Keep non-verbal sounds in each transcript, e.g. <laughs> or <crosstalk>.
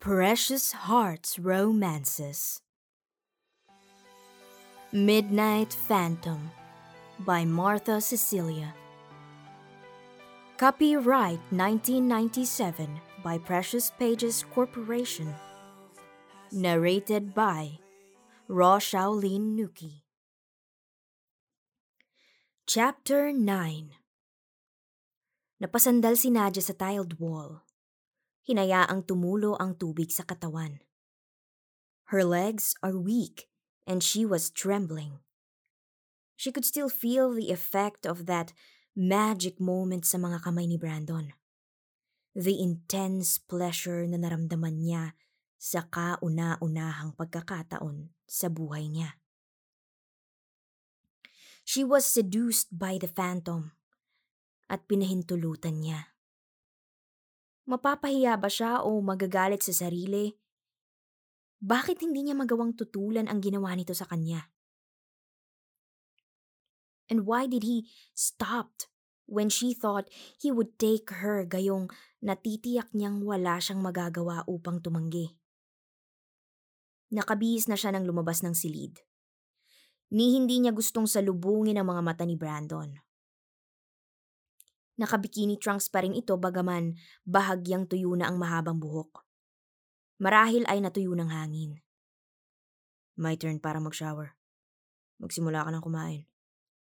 Precious Hearts Romances. Midnight Phantom by Martha Cecilia. Copyright 1997 by Precious Pages Corporation. Narrated by Raw Shaolin Nuki. Chapter 9 Napasandal si Nadia sa tiled wall. Hinayaang tumulo ang tubig sa katawan. Her legs are weak and she was trembling. She could still feel the effect of that magic moment sa mga kamay ni Brandon. The intense pleasure na naramdaman niya sa kauna-unahang pagkakataon sa buhay niya. She was seduced by the phantom at pinahintulutan niya. Mapapahiya ba siya o magagalit sa sarili? Bakit hindi niya magawang tutulan ang ginawa nito sa kanya? And why did he stop when she thought he would take her gayong natitiyak niyang wala siyang magagawa upang tumanggi? Nakabihis na siya nang lumabas ng silid. Ni hindi niya gustong salubungin ang mga mata ni Brandon. Nakabikini trunks pa rin ito bagaman bahagyang tuyo na ang mahabang buhok. Marahil ay natuyo ng hangin. My turn para mag-shower. Magsimula ka ng kumain.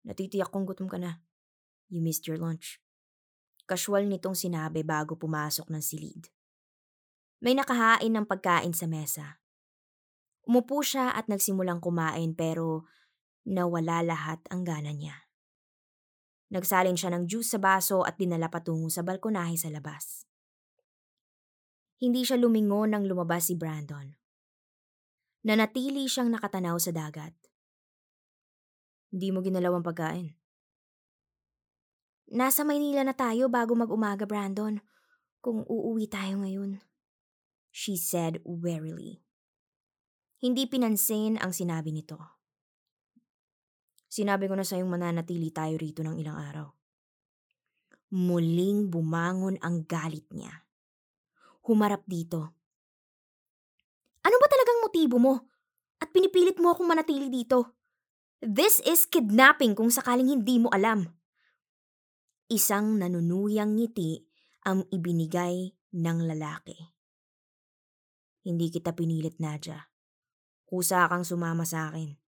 Natitiyak kong gutom ka na. You missed your lunch. Casual nitong sinabi bago pumasok ng silid. May nakahain ng pagkain sa mesa. Umupo siya at nagsimulang kumain pero nawala lahat ang gana niya. Nagsalin siya ng juice sa baso at dinala patungo sa balkonahe sa labas. Hindi siya lumingon nang lumabas si Brandon. Nanatili siyang nakatanaw sa dagat. Hindi mo ginalaw ang pagkain. Nasa Maynila na tayo bago mag-umaga, Brandon. Kung uuwi tayo ngayon. She said warily. Hindi pinansin ang sinabi nito. Sinabi ko na sa'yong mananatili tayo rito ng ilang araw. Muling bumangon ang galit niya. Humarap dito. Ano ba talagang motibo mo? At pinipilit mo akong manatili dito? This is kidnapping kung sakaling hindi mo alam. Isang nanunuyang ngiti ang ibinigay ng lalaki. Hindi kita pinilit, Nadja. Kusa kang sumama sa akin.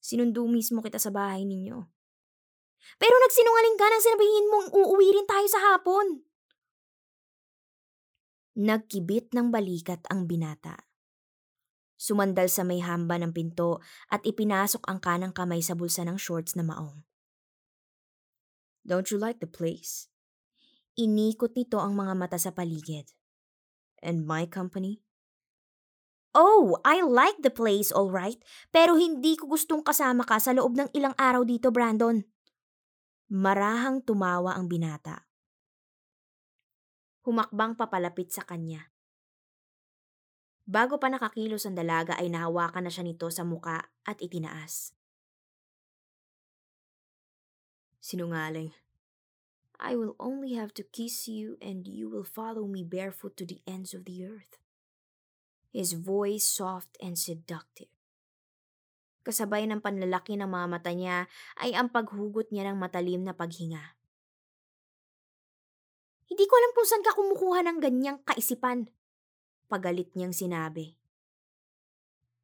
Sinundo mismo kita sa bahay ninyo. Pero nagsinungaling ka nang sinabihin mong uuwi rin tayo sa hapon. Nagkibit ng balikat ang binata. Sumandal sa may hamba ng pinto at ipinasok ang kanang kamay sa bulsa ng shorts na maong. Don't you like the place? Inikot nito ang mga mata sa paligid. And my company? Oh, I like the place, all right. Pero hindi ko gustong kasama ka sa loob ng ilang araw dito, Brandon. Marahang tumawa ang binata. Humakbang papalapit sa kanya. Bago pa nakakilos ang dalaga ay nahawakan na siya nito sa muka at itinaas. Sinungaling. I will only have to kiss you and you will follow me barefoot to the ends of the earth his voice soft and seductive. Kasabay ng panlalaki ng mga mata niya ay ang paghugot niya ng matalim na paghinga. Hindi ko alam kung saan ka kumukuha ng ganyang kaisipan. Pagalit niyang sinabi.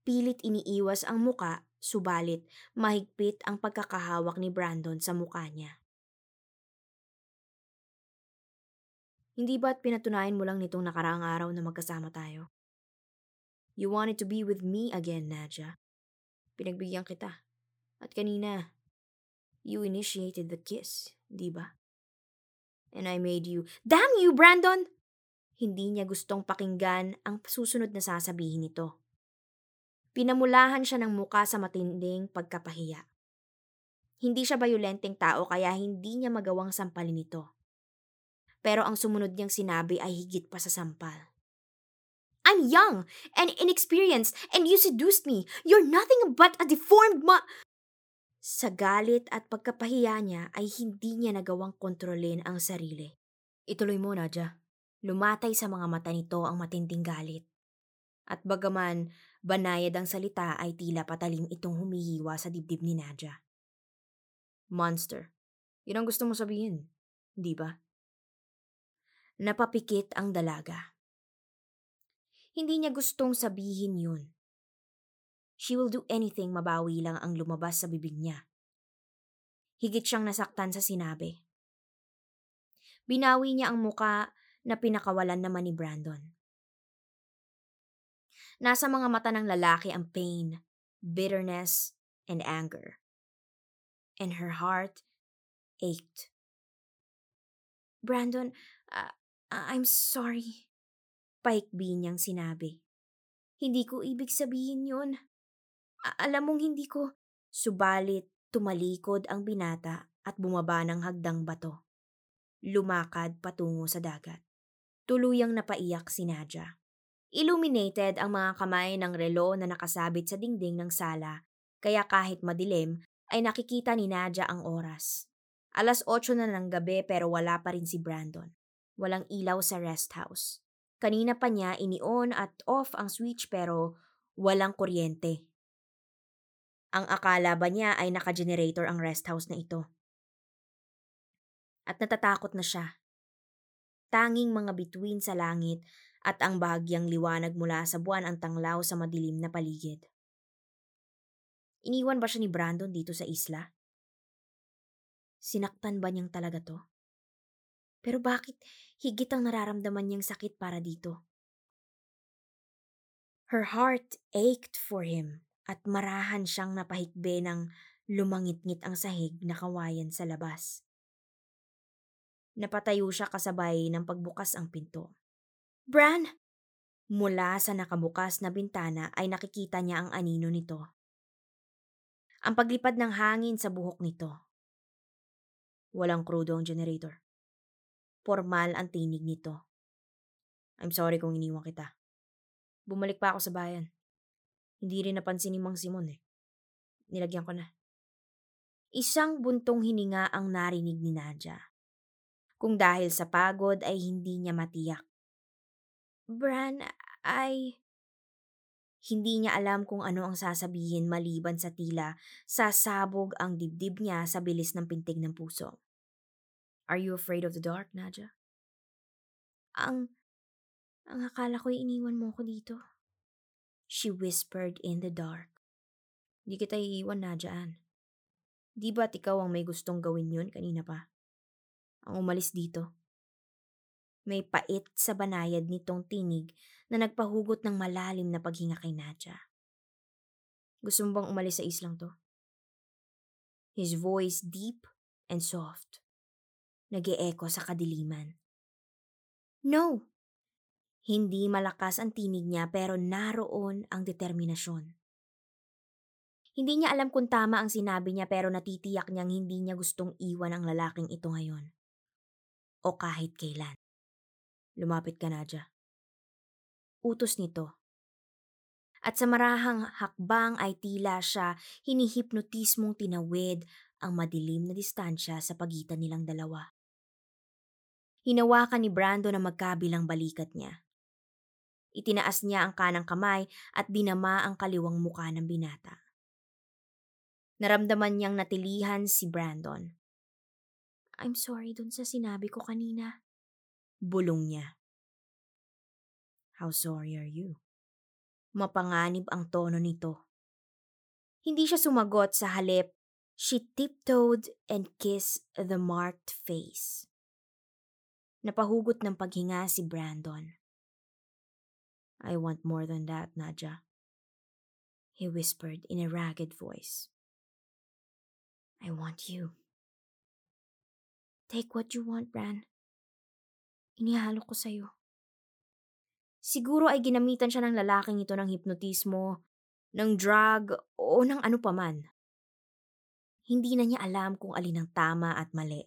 Pilit iniiwas ang muka, subalit mahigpit ang pagkakahawak ni Brandon sa muka niya. Hindi ba't pinatunayan mo lang nitong nakaraang araw na magkasama tayo? You wanted to be with me again, Nadja. Pinagbigyan kita. At kanina, you initiated the kiss, di ba? And I made you, Damn you, Brandon! Hindi niya gustong pakinggan ang susunod na sasabihin nito. Pinamulahan siya ng muka sa matinding pagkapahiya. Hindi siya bayolenteng tao kaya hindi niya magawang sampalin ito. Pero ang sumunod niyang sinabi ay higit pa sa sampal. I'm young and inexperienced and you seduced me. You're nothing but a deformed ma... Sa galit at pagkapahiya niya ay hindi niya nagawang kontrolin ang sarili. Ituloy mo, Nadja. Lumatay sa mga mata nito ang matinding galit. At bagaman banayad ang salita ay tila patalim itong humihiwa sa dibdib ni Nadia. Monster. Yun ang gusto mo sabihin, di ba? Napapikit ang dalaga. Hindi niya gustong sabihin yun. She will do anything mabawi lang ang lumabas sa bibig niya. Higit siyang nasaktan sa sinabi. Binawi niya ang muka na pinakawalan naman ni Brandon. Nasa mga mata ng lalaki ang pain, bitterness, and anger. And her heart ached. Brandon, uh, I'm sorry. Paikbi niyang sinabi. Hindi ko ibig sabihin yun. A- alam mong hindi ko. Subalit, tumalikod ang binata at bumaba ng hagdang bato. Lumakad patungo sa dagat. Tuluyang napaiyak si Nadia. Illuminated ang mga kamay ng relo na nakasabit sa dingding ng sala, kaya kahit madilim ay nakikita ni Nadia ang oras. Alas 8 na ng gabi pero wala pa rin si Brandon. Walang ilaw sa rest house. Kanina pa niya ini-on at off ang switch pero walang kuryente. Ang akala ba niya ay naka-generator ang rest house na ito? At natatakot na siya tanging mga bituin sa langit at ang bahagyang liwanag mula sa buwan ang tanglaw sa madilim na paligid. Iniwan ba siya ni Brandon dito sa isla? Sinaktan ba niyang talaga to? Pero bakit higit ang nararamdaman niyang sakit para dito? Her heart ached for him at marahan siyang napahikbe ng lumangit-ngit ang sahig na kawayan sa labas. Napatayo siya kasabay ng pagbukas ang pinto. Bran! Mula sa nakabukas na bintana ay nakikita niya ang anino nito. Ang paglipad ng hangin sa buhok nito. Walang krudo ang generator. Formal ang tinig nito. I'm sorry kung iniwan kita. Bumalik pa ako sa bayan. Hindi rin napansin ni Mang Simon eh. Nilagyan ko na. Isang buntong hininga ang narinig ni Nadia kung dahil sa pagod ay hindi niya matiyak. Bran, ay... Hindi niya alam kung ano ang sasabihin maliban sa tila sasabog ang dibdib niya sa bilis ng pintig ng puso. Are you afraid of the dark, Nadia? Ang... Ang akala ko'y iniwan mo ko dito. She whispered in the dark. Di kita iiwan, Nadia Ann. Di ba't ikaw ang may gustong gawin yun kanina pa? ang umalis dito. May pait sa banayad nitong tinig na nagpahugot ng malalim na paghinga kay Nadia. Gusto mo bang umalis sa islang to? His voice deep and soft. Nag echo sa kadiliman. No! Hindi malakas ang tinig niya pero naroon ang determinasyon. Hindi niya alam kung tama ang sinabi niya pero natitiyak niyang hindi niya gustong iwan ang lalaking ito ngayon o kahit kailan. Lumapit ka, Nadja. Utos nito. At sa marahang hakbang ay tila siya hinihipnotismong tinawid ang madilim na distansya sa pagitan nilang dalawa. Hinawakan ni Brando na magkabilang balikat niya. Itinaas niya ang kanang kamay at dinama ang kaliwang muka ng binata. Naramdaman niyang natilihan si Brandon I'm sorry dun sa sinabi ko kanina. Bulong niya. How sorry are you? Mapanganib ang tono nito. Hindi siya sumagot sa halip. She tiptoed and kissed the marked face. Napahugot ng paghinga si Brandon. I want more than that, Nadja. He whispered in a ragged voice. I want you. Take what you want, Bran. Inihalo ko sa'yo. Siguro ay ginamitan siya ng lalaking ito ng hipnotismo, ng drug, o ng ano paman. Hindi na niya alam kung alin ang tama at mali.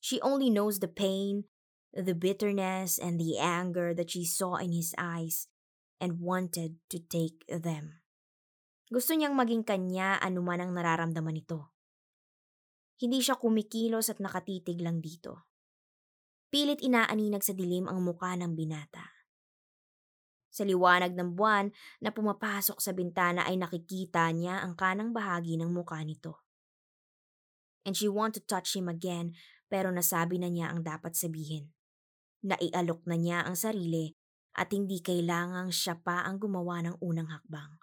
She only knows the pain, the bitterness, and the anger that she saw in his eyes and wanted to take them. Gusto niyang maging kanya anuman ang nararamdaman nito. Hindi siya kumikilos at nakatitig lang dito. Pilit inaaninag sa dilim ang muka ng binata. Sa liwanag ng buwan na pumapasok sa bintana ay nakikita niya ang kanang bahagi ng muka nito. And she want to touch him again pero nasabi na niya ang dapat sabihin. Naialok na niya ang sarili at hindi kailangang siya pa ang gumawa ng unang hakbang.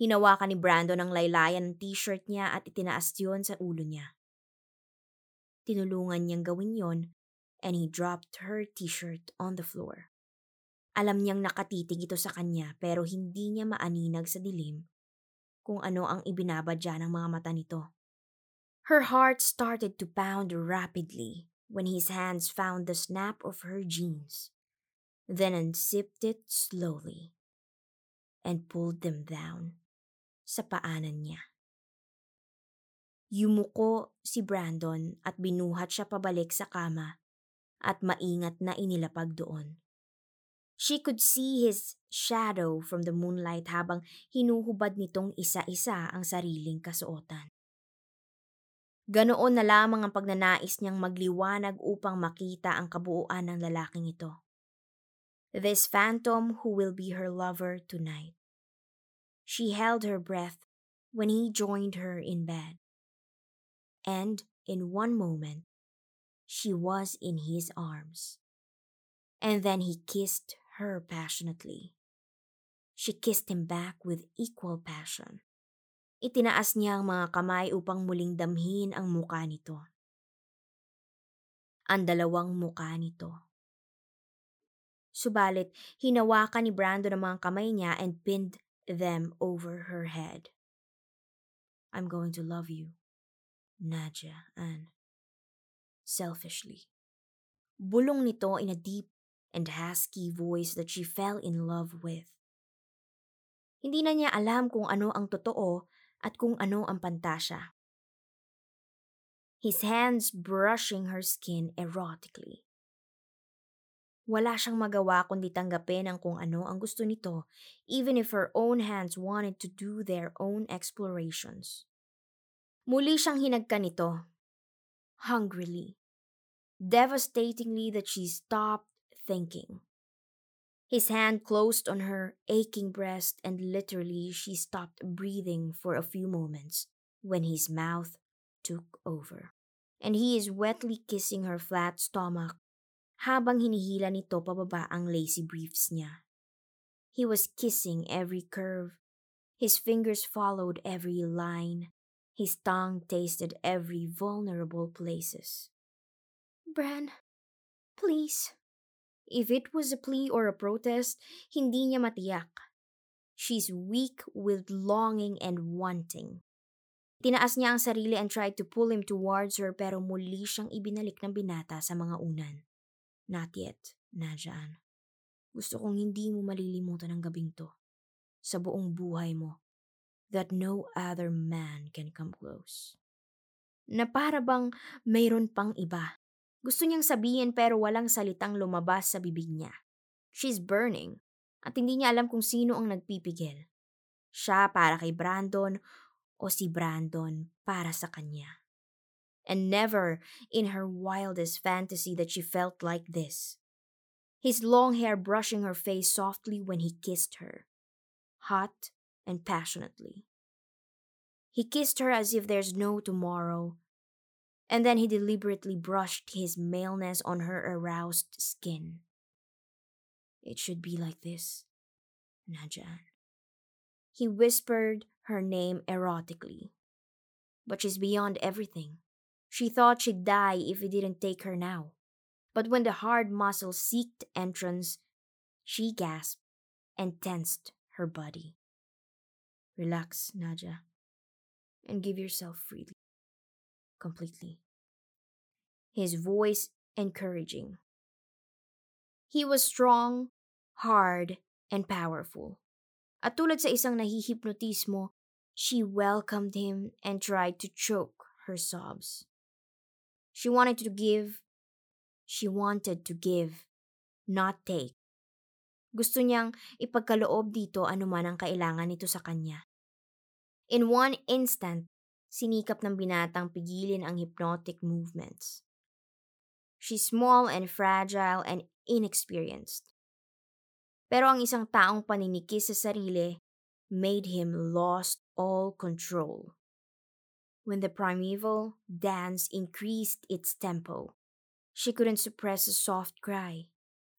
Hinawakan ni Brandon ang laylayan ng t-shirt niya at itinaas yun sa ulo niya. Tinulungan niyang gawin yon and he dropped her t-shirt on the floor. Alam niyang nakatitig ito sa kanya pero hindi niya maaninag sa dilim kung ano ang ibinabadya ng mga mata nito. Her heart started to pound rapidly when his hands found the snap of her jeans, then unzipped it slowly and pulled them down sa paanan niya. Yumuko si Brandon at binuhat siya pabalik sa kama at maingat na inilapag doon. She could see his shadow from the moonlight habang hinuhubad nitong isa-isa ang sariling kasuotan. Ganoon na lamang ang pagnanais niyang magliwanag upang makita ang kabuuan ng lalaking ito. This phantom who will be her lover tonight. She held her breath when he joined her in bed. And in one moment, she was in his arms. And then he kissed her passionately. She kissed him back with equal passion. Itinaas niya ang mga kamay upang muling damhin ang muka nito. Ang dalawang muka nito. Subalit, hinawakan ni Brandon ang mga kamay niya and pinned them over her head. I'm going to love you, Nadia Ann. Selfishly. Bulong nito in a deep and husky voice that she fell in love with. Hindi na niya alam kung ano ang totoo at kung ano ang pantasya. His hands brushing her skin erotically. Wala siyang magawa kundi tanggapin ang kung ano ang gusto nito, even if her own hands wanted to do their own explorations. Muli siyang hinagka nito, hungrily, devastatingly that she stopped thinking. His hand closed on her aching breast, and literally she stopped breathing for a few moments when his mouth took over. And he is wetly kissing her flat stomach habang hinihila nito pababa ang lacy briefs niya. He was kissing every curve. His fingers followed every line. His tongue tasted every vulnerable places. Bran, please. If it was a plea or a protest, hindi niya matiyak. She's weak with longing and wanting. Tinaas niya ang sarili and tried to pull him towards her pero muli siyang ibinalik ng binata sa mga unan. Not yet, Najan. Gusto kong hindi mo malilimutan ang gabing to. Sa buong buhay mo. That no other man can come close. Na para bang mayroon pang iba. Gusto niyang sabihin pero walang salitang lumabas sa bibig niya. She's burning. At hindi niya alam kung sino ang nagpipigil. Siya para kay Brandon o si Brandon para sa kanya and never in her wildest fantasy that she felt like this. His long hair brushing her face softly when he kissed her, hot and passionately. He kissed her as if there's no tomorrow, and then he deliberately brushed his maleness on her aroused skin. It should be like this, Najan. He whispered her name erotically, but she's beyond everything. She thought she'd die if he didn't take her now. But when the hard muscle seeked entrance, she gasped and tensed her body. Relax, Naja, and give yourself freely, completely. His voice encouraging. He was strong, hard, and powerful. At tulad sa isang nahihipnotismo, she welcomed him and tried to choke her sobs. She wanted to give. She wanted to give, not take. Gusto niyang ipagkaloob dito anuman ang kailangan nito sa kanya. In one instant, sinikap ng binatang pigilin ang hypnotic movements. She's small and fragile and inexperienced. Pero ang isang taong paninikis sa sarili made him lost all control. When the primeval dance increased its tempo, she couldn't suppress a soft cry.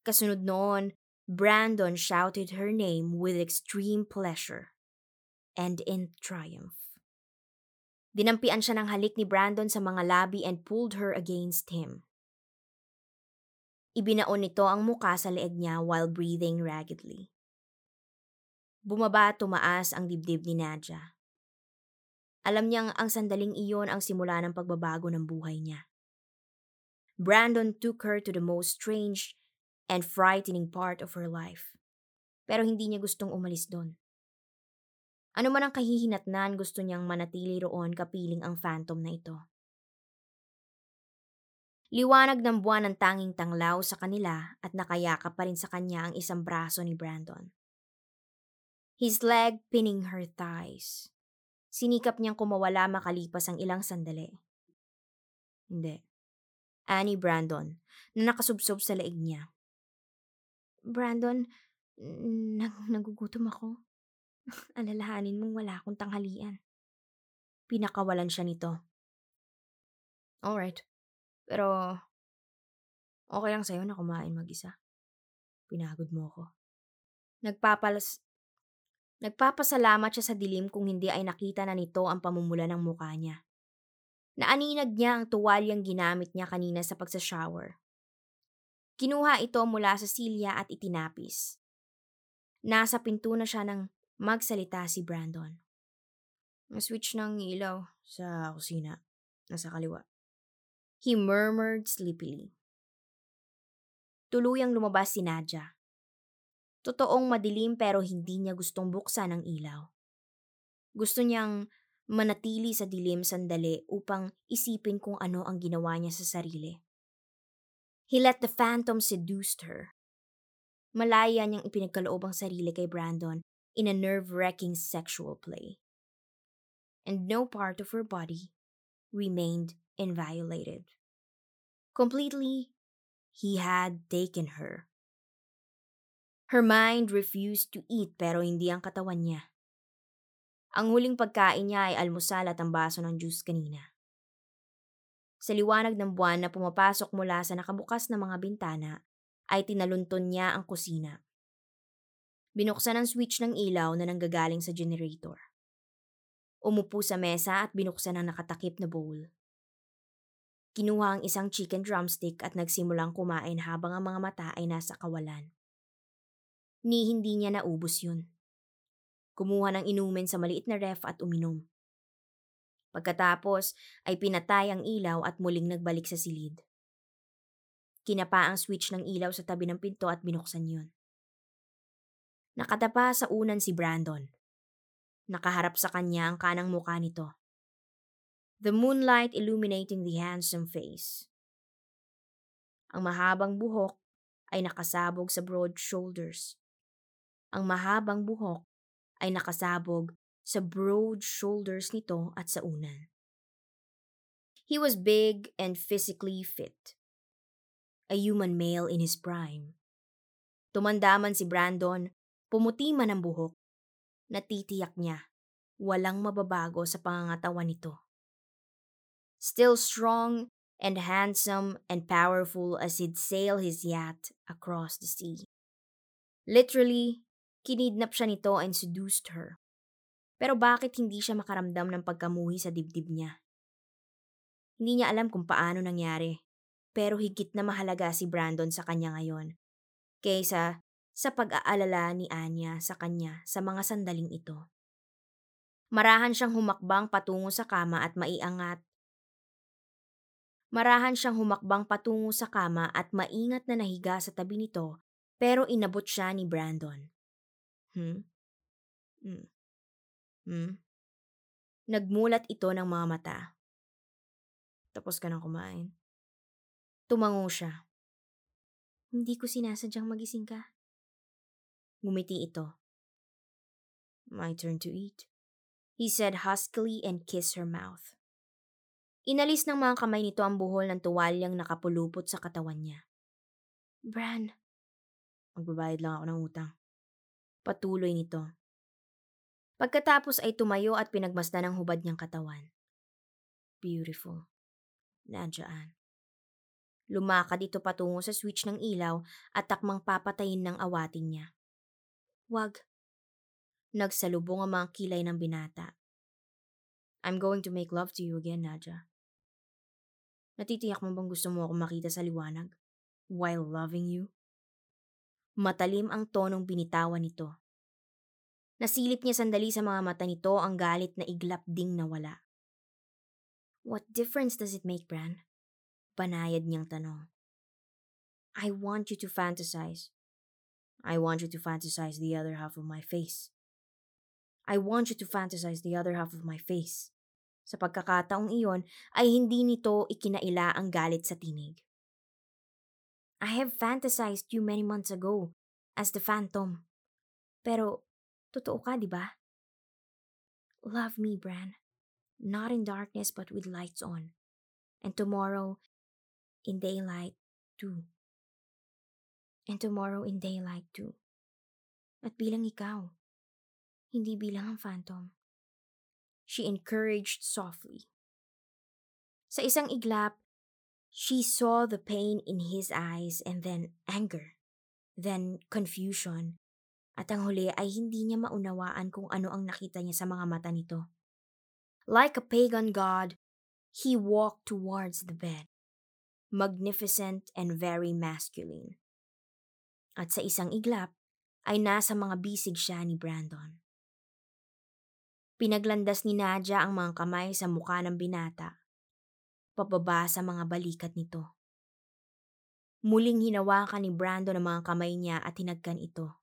Kasunod noon, Brandon shouted her name with extreme pleasure and in triumph. Dinampian siya ng halik ni Brandon sa mga labi and pulled her against him. Ibinaon nito ang muka sa leeg niya while breathing raggedly. Bumaba tumaas ang dibdib ni Nadja. Alam niyang ang sandaling iyon ang simula ng pagbabago ng buhay niya. Brandon took her to the most strange and frightening part of her life. Pero hindi niya gustong umalis doon. Ano man ang kahihinatnan, gusto niyang manatili roon kapiling ang phantom na ito. Liwanag ng buwan ang tanging tanglaw sa kanila at nakayakap pa rin sa kanya ang isang braso ni Brandon. His leg pinning her thighs. Sinikap niyang kumawala makalipas ang ilang sandali. Hindi. Annie Brandon, na nakasubsob sa leeg niya. Brandon, nag nagugutom ako. <laughs> Alalahanin mong wala akong tanghalian. Pinakawalan siya nito. Alright. Pero, okay lang sa'yo na kumain mag-isa. Pinagod mo ako. Nagpapalas... Nagpapasalamat siya sa dilim kung hindi ay nakita na nito ang pamumula ng mukha niya. Naaninag niya ang tuwalyang ginamit niya kanina sa pagsashower. Kinuha ito mula sa silya at itinapis. Nasa pinto na siya nang magsalita si Brandon. Switch ng ilaw sa kusina, nasa kaliwa. He murmured sleepily. Tuluyang lumabas si Nadja. Totoong madilim pero hindi niya gustong buksan ang ilaw. Gusto niyang manatili sa dilim sandali upang isipin kung ano ang ginawa niya sa sarili. He let the phantom seduce her. Malaya niyang ipinagkaloob ang sarili kay Brandon in a nerve-wracking sexual play. And no part of her body remained inviolated. Completely, he had taken her. Her mind refused to eat pero hindi ang katawan niya. Ang huling pagkain niya ay almusal at ang baso ng juice kanina. Sa liwanag ng buwan na pumapasok mula sa nakabukas na mga bintana, ay tinalunton niya ang kusina. Binuksan ang switch ng ilaw na nanggagaling sa generator. Umupo sa mesa at binuksan ang nakatakip na bowl. Kinuha ang isang chicken drumstick at nagsimulang kumain habang ang mga mata ay nasa kawalan. Ni hindi niya naubos yun. Kumuha ng inumin sa maliit na ref at uminom. Pagkatapos ay pinatay ang ilaw at muling nagbalik sa silid. Kinapa ang switch ng ilaw sa tabi ng pinto at binuksan yun. Nakatapa sa unan si Brandon. Nakaharap sa kanya ang kanang mukha nito the moonlight illuminating the handsome face. Ang mahabang buhok ay nakasabog sa broad shoulders. Ang mahabang buhok ay nakasabog sa broad shoulders nito at sa unan. He was big and physically fit. A human male in his prime. Tumanda man si Brandon, pumuti man ang buhok, natitiyak niya, walang mababago sa pangangatawan nito still strong and handsome and powerful as he'd sail his yacht across the sea. Literally, kinidnap siya nito and seduced her. Pero bakit hindi siya makaramdam ng pagkamuhi sa dibdib niya? Hindi niya alam kung paano nangyari, pero higit na mahalaga si Brandon sa kanya ngayon, kaysa sa pag-aalala ni Anya sa kanya sa mga sandaling ito. Marahan siyang humakbang patungo sa kama at maiangat Marahan siyang humakbang patungo sa kama at maingat na nahiga sa tabi nito pero inabot siya ni Brandon. Hmm? Hmm? Hmm? Nagmulat ito ng mga mata. Tapos ka nang kumain. Tumango siya. Hindi ko sinasadyang magising ka. Ngumiti ito. My turn to eat. He said huskily and kissed her mouth. Inalis ng mga kamay nito ang buhol ng tuwalyang nakapulupot sa katawan niya. Bran, magbabayad lang ako ng utang. Patuloy nito. Pagkatapos ay tumayo at pinagmasdan ang hubad niyang katawan. Beautiful. Nandiyan. Lumakad ito patungo sa switch ng ilaw at takmang papatayin ng awatin niya. Wag. Nagsalubong ang mga kilay ng binata. I'm going to make love to you again, Nadja. Natitiyak mo bang gusto mo ako makita sa liwanag? While loving you? Matalim ang tonong binitawan nito. Nasilip niya sandali sa mga mata nito ang galit na iglap ding nawala. What difference does it make, Bran? Panayad niyang tanong. I want you to fantasize. I want you to fantasize the other half of my face. I want you to fantasize the other half of my face. Sa pagkakataong iyon ay hindi nito ikinaila ang galit sa tinig. I have fantasized you many months ago as the phantom. Pero, totoo ka, di ba? Love me, Bran. Not in darkness but with lights on. And tomorrow, in daylight, too. And tomorrow in daylight, too. At bilang ikaw, hindi bilang ang phantom she encouraged softly. Sa isang iglap, she saw the pain in his eyes and then anger, then confusion, at ang huli ay hindi niya maunawaan kung ano ang nakita niya sa mga mata nito. Like a pagan god, he walked towards the bed, magnificent and very masculine. At sa isang iglap, ay nasa mga bisig siya ni Brandon. Pinaglandas ni Nadia ang mga kamay sa mukha ng binata, pababa sa mga balikat nito. Muling hinawakan ni Brandon ang mga kamay niya at hinagkan ito.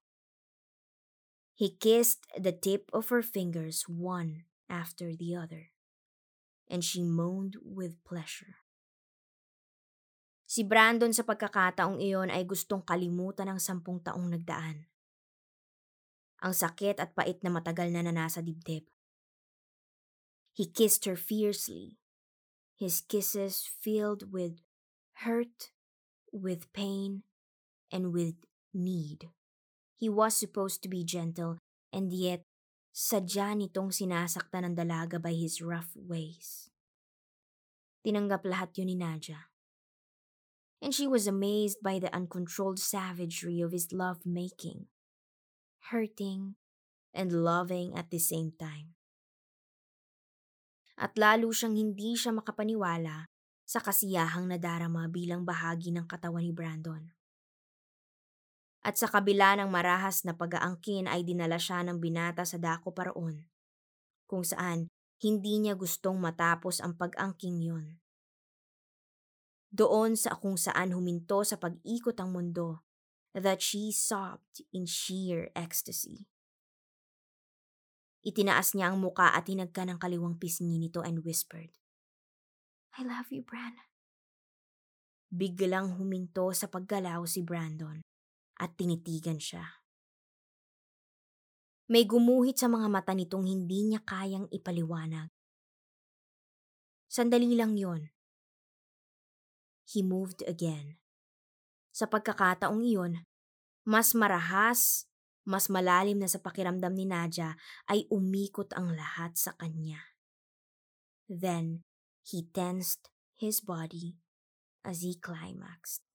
He kissed the tip of her fingers one after the other, and she moaned with pleasure. Si Brandon sa pagkakataong iyon ay gustong kalimutan ang sampung taong nagdaan. Ang sakit at pait na matagal na nanasa dibdib. He kissed her fiercely, his kisses filled with hurt, with pain, and with need. He was supposed to be gentle, and yet sadya nitong sinasaktan ng dalaga by his rough ways. Tinanggap lahat yun ni Nadia. And she was amazed by the uncontrolled savagery of his love-making, hurting and loving at the same time at lalo siyang hindi siya makapaniwala sa kasiyahang nadarama bilang bahagi ng katawan ni Brandon. At sa kabila ng marahas na pag-aangkin ay dinala siya ng binata sa dako paraon, kung saan hindi niya gustong matapos ang pag-angking yun. Doon sa kung saan huminto sa pag-ikot ang mundo, that she sobbed in sheer ecstasy. Itinaas niya ang muka at hinagka ng kaliwang pisngi nito and whispered, I love you, Bran. Biglang huminto sa paggalaw si Brandon at tinitigan siya. May gumuhit sa mga mata nitong hindi niya kayang ipaliwanag. Sandali lang yon. He moved again. Sa pagkakataong iyon, mas marahas mas malalim na sa pakiramdam ni Nadia ay umikot ang lahat sa kanya. Then, he tensed his body as he climaxed.